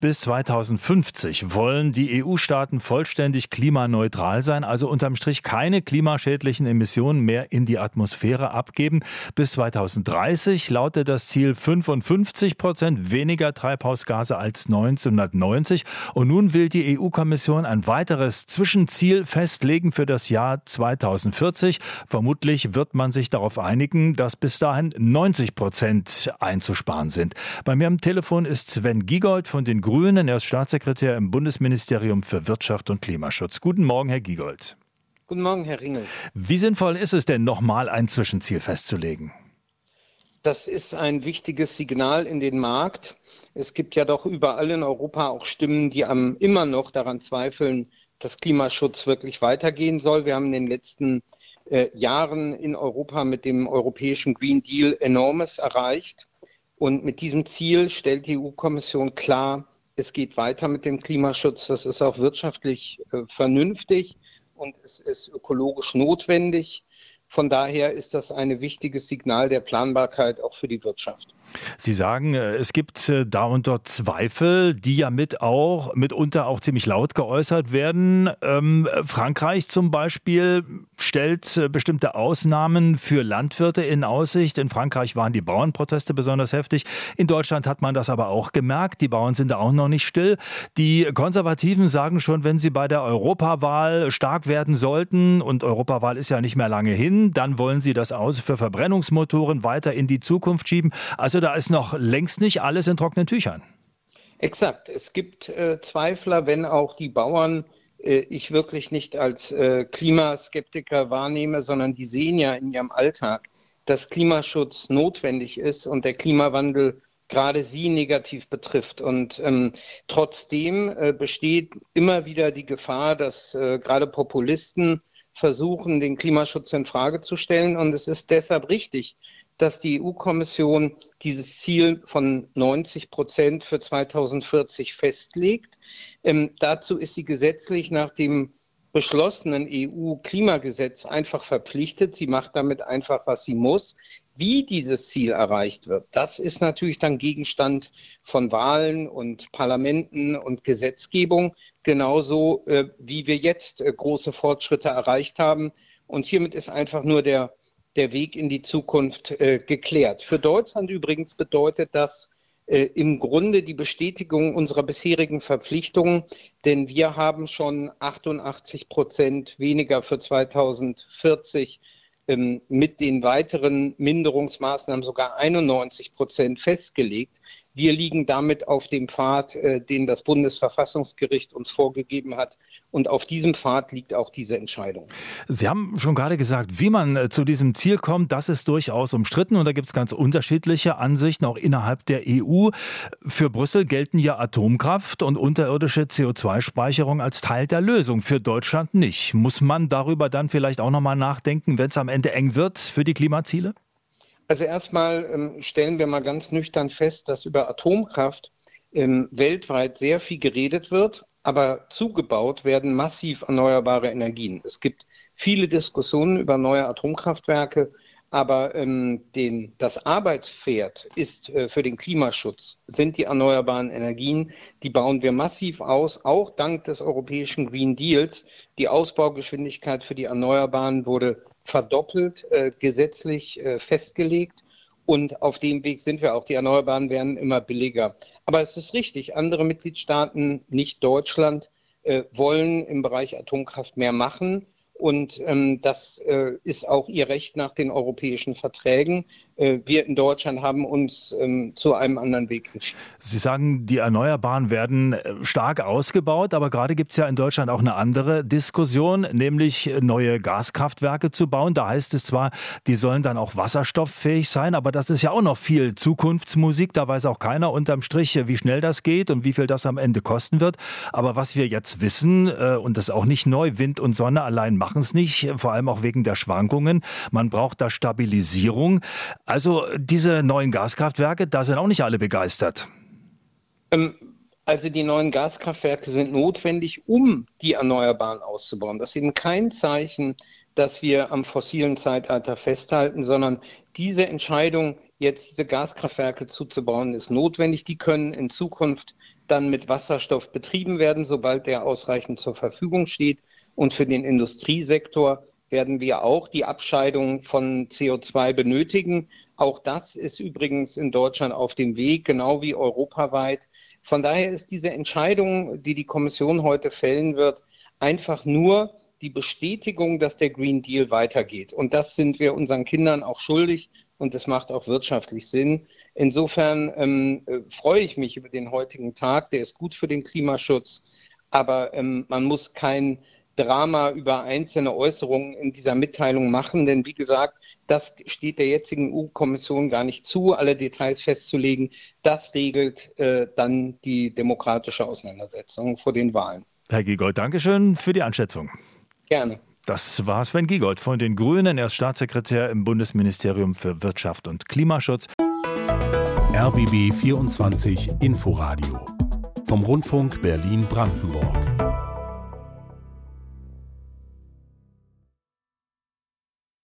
Bis 2050 wollen die EU-Staaten vollständig klimaneutral sein, also unterm Strich keine klimaschädlichen Emissionen mehr in die Atmosphäre abgeben. Bis 2030 lautet das Ziel 55 Prozent weniger Treibhausgase als 1990. Und nun will die EU-Kommission ein weiteres Zwischenziel festlegen für das Jahr 2040. Vermutlich wird man sich darauf einigen, dass bis dahin 90 Prozent einzusparen sind. Bei mir am Telefon ist Sven Giegold von den Grünen. Er ist Staatssekretär im Bundesministerium für Wirtschaft und Klimaschutz. Guten Morgen, Herr Giegold. Guten Morgen, Herr Ringel. Wie sinnvoll ist es denn, nochmal ein Zwischenziel festzulegen? Das ist ein wichtiges Signal in den Markt. Es gibt ja doch überall in Europa auch Stimmen, die immer noch daran zweifeln, dass Klimaschutz wirklich weitergehen soll. Wir haben in den letzten äh, Jahren in Europa mit dem europäischen Green Deal enormes erreicht. Und mit diesem Ziel stellt die EU-Kommission klar, es geht weiter mit dem Klimaschutz. Das ist auch wirtschaftlich äh, vernünftig und es ist ökologisch notwendig. Von daher ist das ein wichtiges Signal der Planbarkeit auch für die Wirtschaft. Sie sagen, äh, es gibt äh, da und dort Zweifel, die ja mit auch, mitunter auch ziemlich laut geäußert werden. Ähm, Frankreich zum Beispiel stellt äh, bestimmte Ausnahmen für Landwirte in Aussicht. In Frankreich waren die Bauernproteste besonders heftig. In Deutschland hat man das aber auch gemerkt. Die Bauern sind da auch noch nicht still. Die Konservativen sagen schon, wenn sie bei der Europawahl stark werden sollten, und Europawahl ist ja nicht mehr lange hin, dann wollen sie das aus für Verbrennungsmotoren weiter in die Zukunft schieben. Also da ist noch längst nicht alles in trockenen Tüchern. Exakt. Es gibt äh, Zweifler, wenn auch die Bauern ich wirklich nicht als äh, Klimaskeptiker wahrnehme, sondern die sehen ja in ihrem Alltag, dass Klimaschutz notwendig ist und der Klimawandel gerade sie negativ betrifft. Und ähm, trotzdem äh, besteht immer wieder die Gefahr, dass äh, gerade Populisten versuchen, den Klimaschutz in Frage zu stellen. Und es ist deshalb richtig, dass die EU-Kommission dieses Ziel von 90 Prozent für 2040 festlegt. Ähm, dazu ist sie gesetzlich nach dem beschlossenen EU-Klimagesetz einfach verpflichtet. Sie macht damit einfach, was sie muss. Wie dieses Ziel erreicht wird, das ist natürlich dann Gegenstand von Wahlen und Parlamenten und Gesetzgebung, genauso äh, wie wir jetzt äh, große Fortschritte erreicht haben. Und hiermit ist einfach nur der der Weg in die Zukunft äh, geklärt. Für Deutschland übrigens bedeutet das äh, im Grunde die Bestätigung unserer bisherigen Verpflichtungen, denn wir haben schon 88 Prozent weniger für 2040 ähm, mit den weiteren Minderungsmaßnahmen sogar 91 Prozent festgelegt. Wir liegen damit auf dem Pfad, äh, den das Bundesverfassungsgericht uns vorgegeben hat. Und auf diesem Pfad liegt auch diese Entscheidung. Sie haben schon gerade gesagt, wie man äh, zu diesem Ziel kommt, das ist durchaus umstritten. Und da gibt es ganz unterschiedliche Ansichten, auch innerhalb der EU. Für Brüssel gelten ja Atomkraft und unterirdische CO2-Speicherung als Teil der Lösung. Für Deutschland nicht. Muss man darüber dann vielleicht auch nochmal nachdenken, wenn es am Ende eng wird für die Klimaziele? Also erstmal ähm, stellen wir mal ganz nüchtern fest, dass über Atomkraft ähm, weltweit sehr viel geredet wird, aber zugebaut werden massiv erneuerbare Energien. Es gibt viele Diskussionen über neue Atomkraftwerke, aber ähm, den, das Arbeitspferd ist äh, für den Klimaschutz, sind die erneuerbaren Energien. Die bauen wir massiv aus, auch dank des europäischen Green Deals. Die Ausbaugeschwindigkeit für die Erneuerbaren wurde verdoppelt, äh, gesetzlich äh, festgelegt. Und auf dem Weg sind wir auch. Die Erneuerbaren werden immer billiger. Aber es ist richtig, andere Mitgliedstaaten, nicht Deutschland, äh, wollen im Bereich Atomkraft mehr machen. Und ähm, das äh, ist auch ihr Recht nach den europäischen Verträgen. Äh, wir in Deutschland haben uns ähm, zu einem anderen Weg entschieden. Sie sagen, die Erneuerbaren werden äh, stark ausgebaut, aber gerade gibt es ja in Deutschland auch eine andere Diskussion, nämlich neue Gaskraftwerke zu bauen. Da heißt es zwar, die sollen dann auch wasserstofffähig sein, aber das ist ja auch noch viel Zukunftsmusik. Da weiß auch keiner unterm Strich, wie schnell das geht und wie viel das am Ende kosten wird. Aber was wir jetzt wissen, äh, und das ist auch nicht neu, Wind und Sonne allein machen es nicht, vor allem auch wegen der Schwankungen. Man braucht da Stabilisierung. Also diese neuen Gaskraftwerke, da sind auch nicht alle begeistert. Ähm, also die neuen Gaskraftwerke sind notwendig, um die Erneuerbaren auszubauen. Das ist eben kein Zeichen, dass wir am fossilen Zeitalter festhalten, sondern diese Entscheidung, jetzt diese Gaskraftwerke zuzubauen, ist notwendig. Die können in Zukunft dann mit Wasserstoff betrieben werden, sobald der ausreichend zur Verfügung steht. Und für den Industriesektor werden wir auch die Abscheidung von CO2 benötigen. Auch das ist übrigens in Deutschland auf dem Weg, genau wie europaweit. Von daher ist diese Entscheidung, die die Kommission heute fällen wird, einfach nur die Bestätigung, dass der Green Deal weitergeht. Und das sind wir unseren Kindern auch schuldig und das macht auch wirtschaftlich Sinn. Insofern ähm, äh, freue ich mich über den heutigen Tag. Der ist gut für den Klimaschutz, aber ähm, man muss kein Drama über einzelne Äußerungen in dieser Mitteilung machen, denn wie gesagt, das steht der jetzigen EU-Kommission gar nicht zu, alle Details festzulegen. Das regelt äh, dann die demokratische Auseinandersetzung vor den Wahlen. Herr Giegold, Dankeschön für die Einschätzung. Gerne. Das war Sven Giegold von den Grünen. Er ist Staatssekretär im Bundesministerium für Wirtschaft und Klimaschutz. RBB 24 Inforadio vom Rundfunk Berlin-Brandenburg.